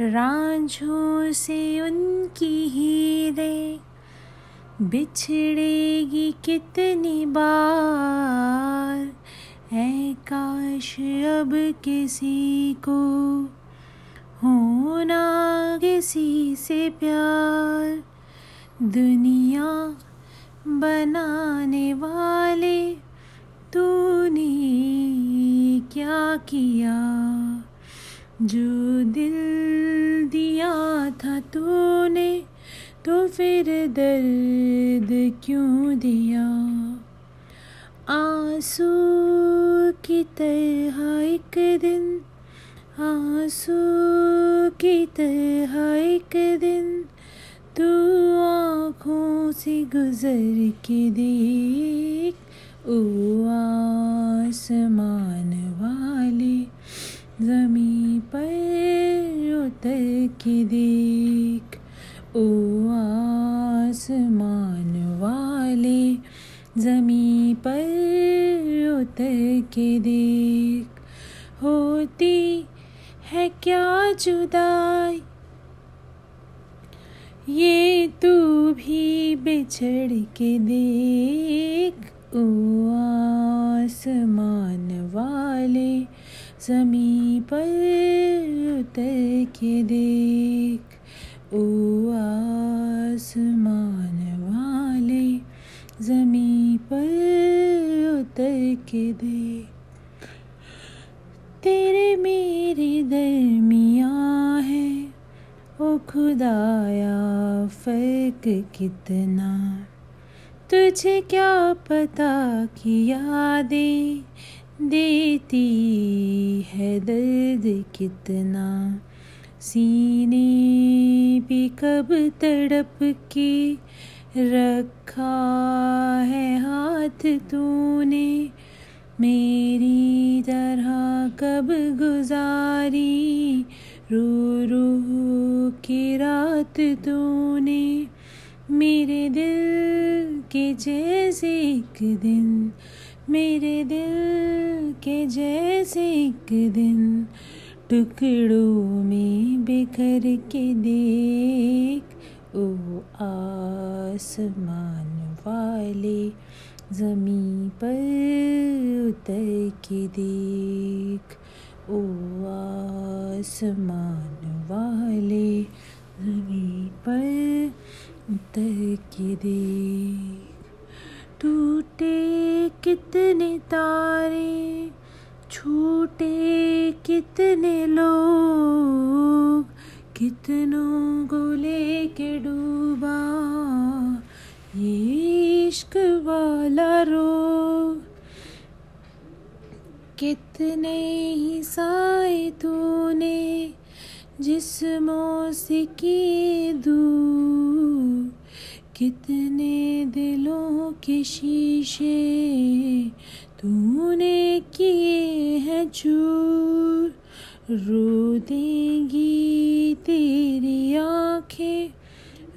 रांझों से उनकी हीरे बिछड़ेगी कितनी बार? है काश अब किसी को होना किसी से प्यार। दुनिया बनाने वाले तूने क्या किया? जो दिल दिया था तूने तो फिर दर्द क्यों दिया? आँसू की तरह एक दिन, आँसू की तरह एक दिन, तू आँखों से गुजर के देख, ओ के देख ओ आसमान वाले जमी पर उतर के देख होती है क्या जुदाई? ये तू भी बिछड़ के देख ओ आसमान वाले जमी पर उतर के देख, ओ आसमान वाले जमी पर उतर के देख। तेरे मेरे दरमिया है, ओ खुदाया, फ़र्क कितना? तुझे क्या पता कि यादें देती दर्द कितना सीने भी कब तड़प के रखा है हाथ तूने। मेरी तरह कब गुजारी रो रो की रात तूने। मेरे दिल के जैसे एक दिन मेरे दिल के जैसे एक दिन टुकड़ों में बिखर के देख, ओ आसमान वाले जमी पर उतर के देख, ओ आसमान वाले जमी पर उतर के देख। टूटे कितने तारे, छूटे कितने लोग, कितनों को लेके डूबा ये इश्क वाला रोग। कितने ही साए तूने जिस्मों से किए दूर। कितने दिलों के शीशे तूने किए हैं चूर। रो देंगी तेरी आँखें,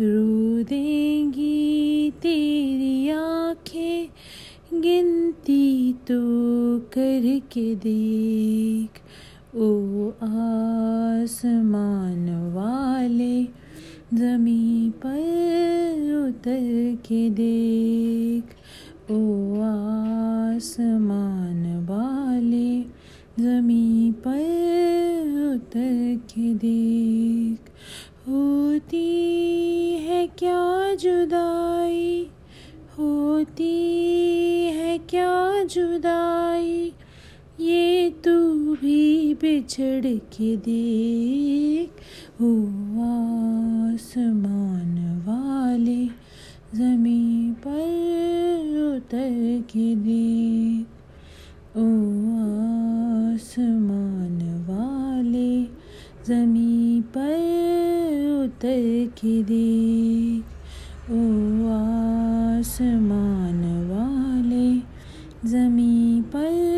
रो देंगी तेरी आँखें। गिनती तो करके देख, ओ आसमान वाले जमी पर उतर के देख, ओ आसमान वाले जमी पर उतर के देख, होती है क्या जुदाई? होती है क्या जुदाई? ये तू भी बिछड़ के देख, ओ आसमान वाले जमी पर उतर के देख, ओ आसमान वाले जमी पर उतर के देख, ओ आसमान वाले जमी पर